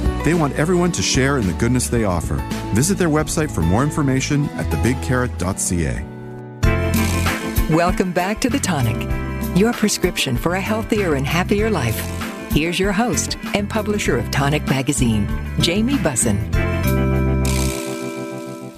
They want everyone to share in the goodness they offer. Visit their website for more information at thebigcarrot.ca. Welcome back to The Tonic, your prescription for a healthier and happier life. Here's your host and publisher of Tonic Magazine, Jamie Bussin.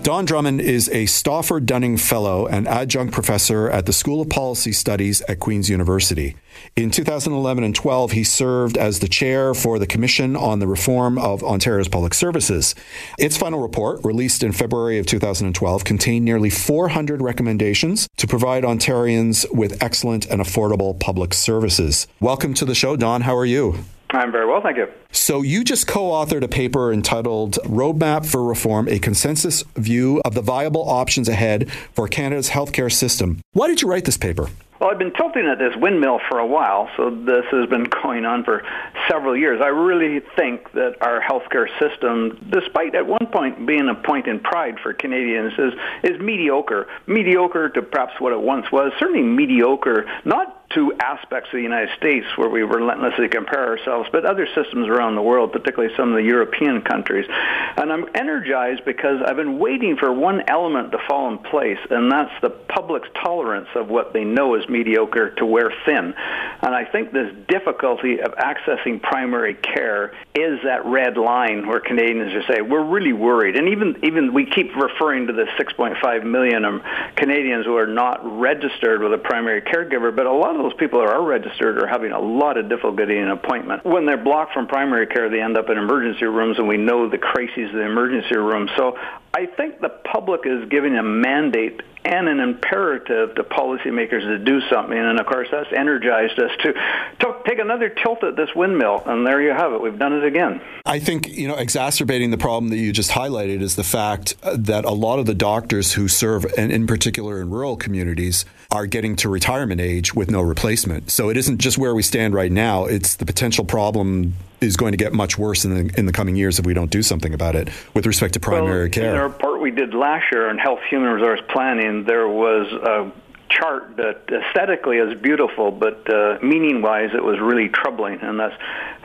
Don Drummond is a Stauffer Dunning Fellow and adjunct professor at the School of Policy Studies at Queen's University. In 2011 and 12, he served as the chair for the Commission on the Reform of Ontario's Public Services. Its final report, released in February of 2012, contained nearly 400 recommendations to provide Ontarians with excellent and affordable public services. Welcome to the show, Don. How are you? I'm very well, thank you. So, you just co authored a paper entitled Roadmap for Reform A Consensus View of the Viable Options Ahead for Canada's Healthcare System. Why did you write this paper? Well, I've been tilting at this windmill for a while, so this has been going on for several years. I really think that our healthcare system, despite at one point being a point in pride for Canadians, is, is mediocre. Mediocre to perhaps what it once was, certainly mediocre, not two aspects of the United States where we relentlessly compare ourselves, but other systems around the world, particularly some of the European countries. And I'm energized because I've been waiting for one element to fall in place, and that's the public's tolerance of what they know is mediocre to wear thin. And I think this difficulty of accessing primary care is that red line where Canadians just say, we're really worried. And even, even we keep referring to the 6.5 million Canadians who are not registered with a primary caregiver, but a lot of those people that are registered are having a lot of difficulty an appointment. When they're blocked from primary care, they end up in emergency rooms, and we know the crises of the emergency room. So I think the public is giving a mandate and an imperative to policymakers to do something. And of course, that's energized us to, to, take another tilt at this windmill. And there you have it. We've done it again. I think, you know, exacerbating the problem that you just highlighted is the fact uh, that a lot of the doctors who serve, and in particular in rural communities, are getting to retirement age with no replacement. So it isn't just where we stand right now, it's the potential problem is going to get much worse in the, in the coming years if we don't do something about it with respect to primary well, care. In a report we did last year on health human resource planning, there was a chart that aesthetically is beautiful, but uh, meaning-wise, it was really troubling. And that's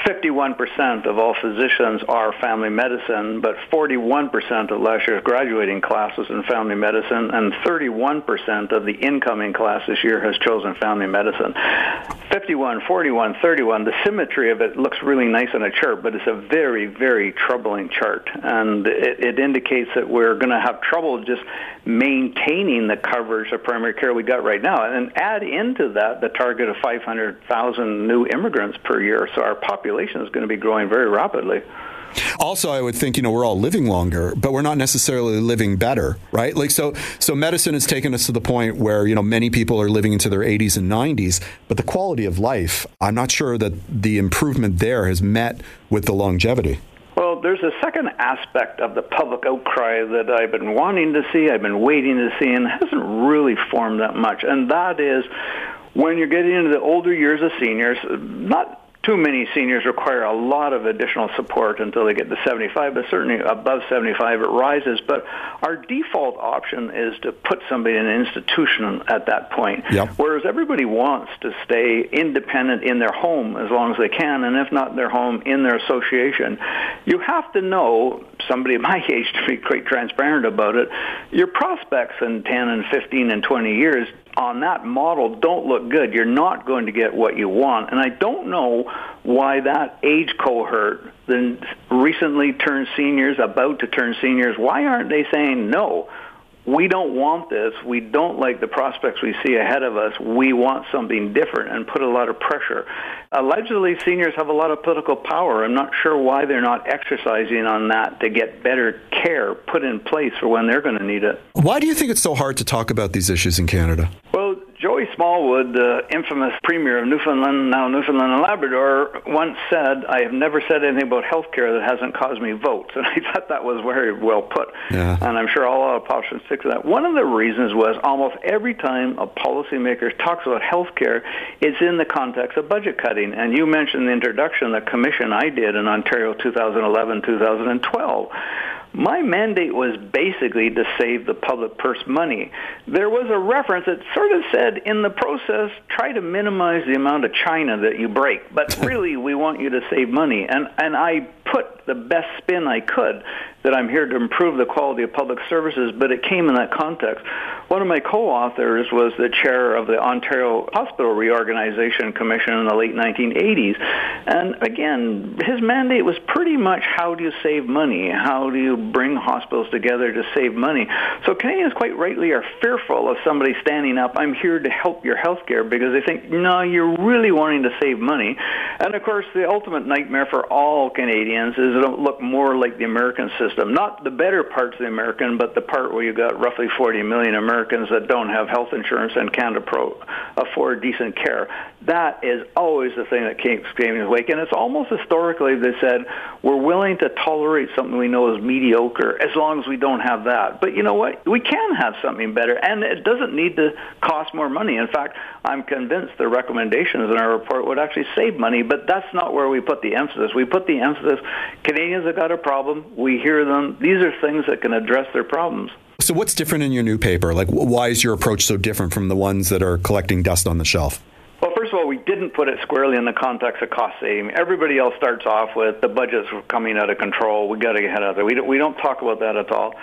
51% of all physicians are family medicine, but 41% of last year's graduating class was in family medicine, and 31% of the incoming class this year has chosen family medicine. 51, 41, 31, the symmetry of it looks really nice on a chart, but it's a very, very troubling chart. And it, it indicates that we're going to have trouble just maintaining the coverage of primary care we got right now. And add into that the target of 500,000 new immigrants per year. So our population is going to be growing very rapidly. Also, I would think you know we're all living longer, but we're not necessarily living better, right? Like so, so medicine has taken us to the point where you know many people are living into their 80s and 90s, but the quality of life, I'm not sure that the improvement there has met with the longevity. There's a second aspect of the public outcry that I've been wanting to see, I've been waiting to see, and hasn't really formed that much, and that is when you're getting into the older years of seniors, not too many seniors require a lot of additional support until they get to 75, but certainly above 75 it rises. But our default option is to put somebody in an institution at that point. Yep. Whereas everybody wants to stay independent in their home as long as they can, and if not in their home, in their association. You have to know, somebody my age to be quite transparent about it, your prospects in 10 and 15 and 20 years on that model don't look good. You're not going to get what you want. And I don't know why that age cohort, the recently turned seniors, about to turn seniors, why aren't they saying no? we don't want this. We don't like the prospects we see ahead of us. We want something different and put a lot of pressure. Allegedly, seniors have a lot of political power. I'm not sure why they're not exercising on that to get better care put in place for when they're going to need it. Why do you think it's so hard to talk about these issues in Canada? Joey Smallwood, the infamous premier of Newfoundland, now Newfoundland and Labrador, once said, I have never said anything about health care that hasn't caused me votes. And I thought that was very well put. Yeah. And I'm sure all our politicians stick to that. One of the reasons was almost every time a policymaker talks about health care, it's in the context of budget cutting. And you mentioned the introduction, the commission I did in Ontario 2011, 2012 my mandate was basically to save the public purse money. There was a reference that sort of said, in the process, try to minimize the amount of china that you break, but really we want you to save money. And, and I put the best spin I could that I'm here to improve the quality of public services, but it came in that context. One of my co-authors was the chair of the Ontario Hospital Reorganization Commission in the late 1980s. And again, his mandate was pretty much how do you save money? How do you bring hospitals together to save money? So Canadians quite rightly are fearful of somebody standing up, I'm here to help your health care, because they think, no, you're really wanting to save money. And of course, the ultimate nightmare for all Canadians is it'll look more like the American system not the better parts of the American, but the part where you've got roughly 40 million Americans that don't have health insurance and can't afford decent care. That is always the thing that keeps Canadians awake. And it's almost historically they said, we're willing to tolerate something we know is mediocre as long as we don't have that. But you know what? We can have something better, and it doesn't need to cost more money. In fact, I'm convinced the recommendations in our report would actually save money, but that's not where we put the emphasis. We put the emphasis, Canadians have got a problem. We hear them. These are things that can address their problems. So, what's different in your new paper? Like, why is your approach so different from the ones that are collecting dust on the shelf? Well, first of all, we didn't put it squarely in the context of cost saving. Everybody else starts off with the budget's coming out of control. We got to get ahead of it. We don't, we don't talk about that at all.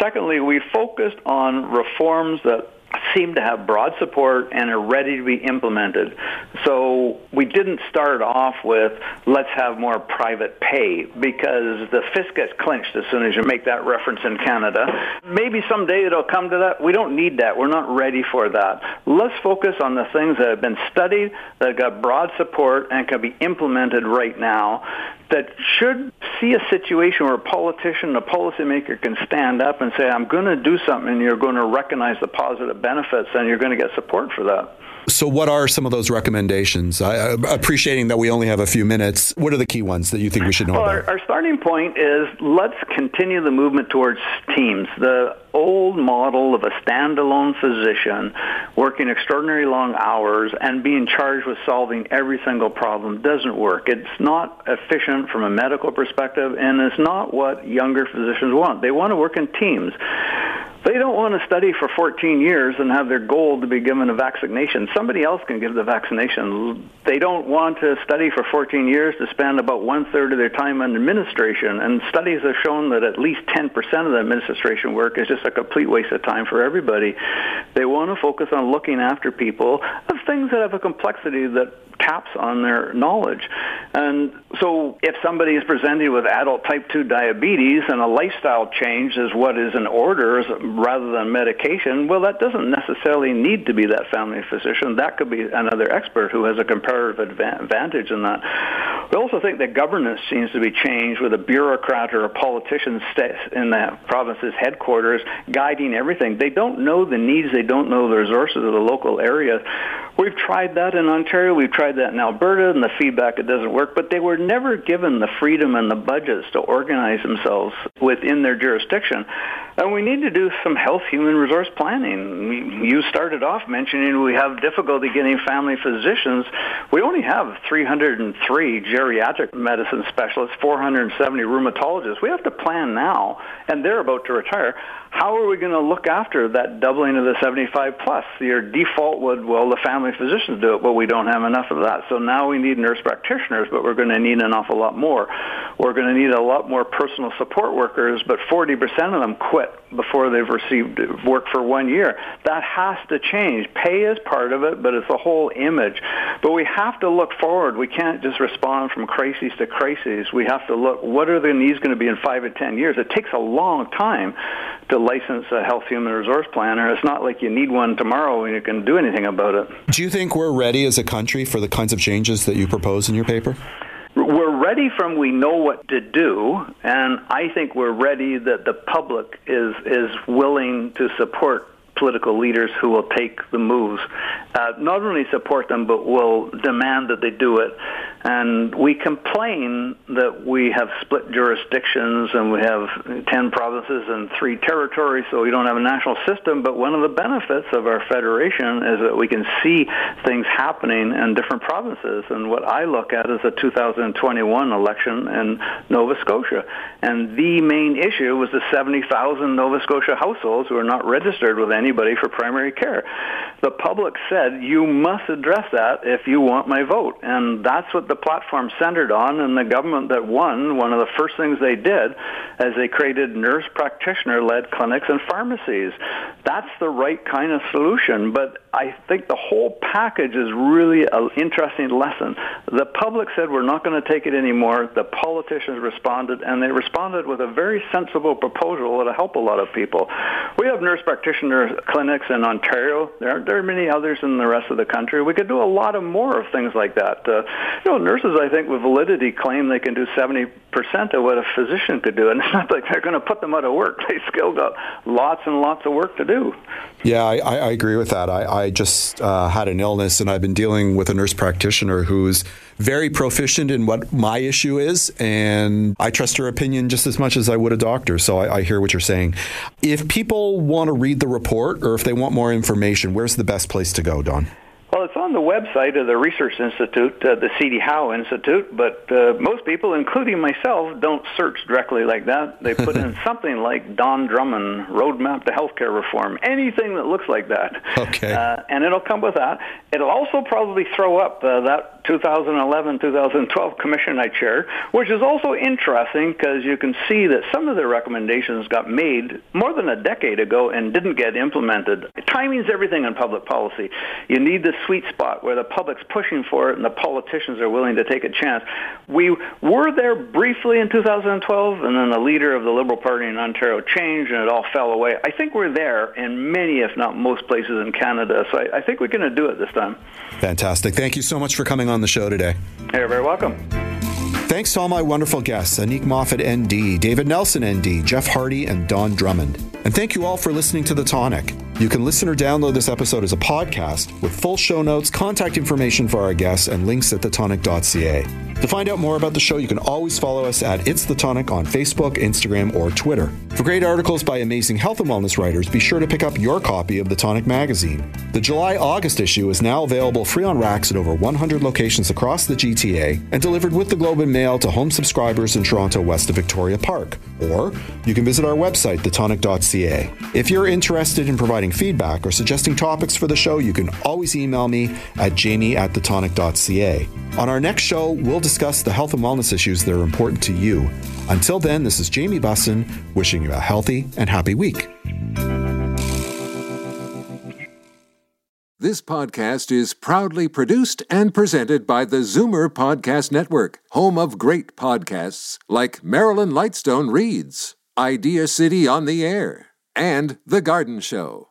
Secondly, we focused on reforms that seem to have broad support and are ready to be implemented. So we didn't start off with let's have more private pay because the fist gets clenched as soon as you make that reference in Canada. Maybe someday it'll come to that. We don't need that. We're not ready for that. Let's focus on the things that have been studied, that got broad support and can be implemented right now that should see a situation where a politician, a policymaker can stand up and say, I'm going to do something and you're going to recognize the positive benefits and you're going to get support for that. So, what are some of those recommendations? I, appreciating that we only have a few minutes, what are the key ones that you think we should know well, about? Our, our starting point is let's continue the movement towards teams. The old model of a standalone physician working extraordinary long hours and being charged with solving every single problem doesn't work. It's not efficient from a medical perspective, and it's not what younger physicians want. They want to work in teams. They don't want to study for 14 years and have their goal to be given a vaccination. Somebody else can give the vaccination. They don't want to study for 14 years to spend about one third of their time on administration. And studies have shown that at least 10% of the administration work is just a complete waste of time for everybody. They want to focus on looking after people of things that have a complexity that taps on their knowledge. And so if somebody is presented with adult type 2 diabetes and a lifestyle change is what is in order rather than medication, well, that doesn't necessarily need to be that family physician. That could be another expert who has a comparative advantage in that. We also think that governance seems to be changed with a bureaucrat or a politician in the province's headquarters guiding everything. They don't know the needs, they don't know the resources of the local area. We've tried that in Ontario, we've tried that in Alberta, and the feedback it doesn't work, but they were never given the freedom and the budgets to organize themselves within their jurisdiction. And we need to do some health human resource planning. You started off mentioning we have difficulty getting family physicians. We only have 303 geriatric medicine specialists, 470 rheumatologists. We have to plan now, and they're about to retire how are we going to look after that doubling of the 75 plus? Your default would, well, the family physicians do it, but we don't have enough of that. So now we need nurse practitioners, but we're going to need an awful lot more. We're going to need a lot more personal support workers, but 40% of them quit before they've received work for one year. That has to change. Pay is part of it, but it's the whole image. But we have to look forward. We can't just respond from crises to crises. We have to look, what are the needs going to be in five or 10 years? It takes a long time to license a health human resource planner. It's not like you need one tomorrow and you can do anything about it. Do you think we're ready as a country for the kinds of changes that you propose in your paper? We're ready from we know what to do, and I think we're ready that the public is is willing to support political leaders who will take the moves, uh, not only support them, but will demand that they do it. And we complain that we have split jurisdictions and we have 10 provinces and three territories, so we don't have a national system. But one of the benefits of our federation is that we can see things happening in different provinces. And what I look at is the 2021 election in Nova Scotia. And the main issue was the 70,000 Nova Scotia households who are not registered with any anybody for primary care. The public said, you must address that if you want my vote. And that's what the platform centered on. And the government that won, one of the first things they did is they created nurse practitioner-led clinics and pharmacies. That's the right kind of solution. But I think the whole package is really an interesting lesson. The public said, we're not going to take it anymore. The politicians responded, and they responded with a very sensible proposal that'll help a lot of people. We have nurse practitioner clinics in Ontario. There there are many others in the rest of the country. We could do a lot of more of things like that. Uh, you know, nurses, I think, with validity claim they can do 70% of what a physician could do. And it's not like they're going to put them out of work. They still got lots and lots of work to do. Yeah, I, I agree with that. I, I just uh, had an illness and I've been dealing with a nurse practitioner who's very proficient in what my issue is, and I trust her opinion just as much as I would a doctor. So I, I hear what you're saying. If people want to read the report or if they want more information, where's the best place to go, Don? Well, it's on the website of the Research Institute, uh, the C.D. Howe Institute, but uh, most people, including myself, don't search directly like that. They put in something like Don Drummond, Roadmap to Healthcare Reform, anything that looks like that. Okay. Uh, and it'll come with that. It'll also probably throw up uh, that 2011-2012 commission I chaired, which is also interesting because you can see that some of the recommendations got made more than a decade ago and didn't get implemented. Timing's everything in public policy. You need the sweet spot where the public's pushing for it and the politicians are willing to take a chance. We were there briefly in 2012, and then the leader of the Liberal Party in Ontario changed, and it all fell away. I think we're there in many, if not most places in Canada, so I, I think we're going to do it this time. Fantastic. Thank you so much for coming on the show today. You're very welcome. Thanks to all my wonderful guests Annick Moffatt, ND, David Nelson, ND, Jeff Hardy, and Don Drummond. And thank you all for listening to The Tonic. You can listen or download this episode as a podcast with full show notes, contact information for our guests, and links at thetonic.ca. To find out more about the show, you can always follow us at It's The Tonic on Facebook, Instagram, or Twitter. For great articles by amazing health and wellness writers, be sure to pick up your copy of The Tonic magazine. The July August issue is now available free on racks at over 100 locations across the GTA and delivered with the Globe and Mail to home subscribers in Toronto west of Victoria Park. Or you can visit our website, thetonic.ca. If you're interested in providing feedback or suggesting topics for the show, you can always email me at jamie at thetonic.ca. On our next show, we'll discuss the health and wellness issues that are important to you. Until then, this is Jamie Bussin wishing you a healthy and happy week. This podcast is proudly produced and presented by the Zoomer Podcast Network, home of great podcasts like Marilyn Lightstone Reads, Idea City on the Air, and The Garden Show.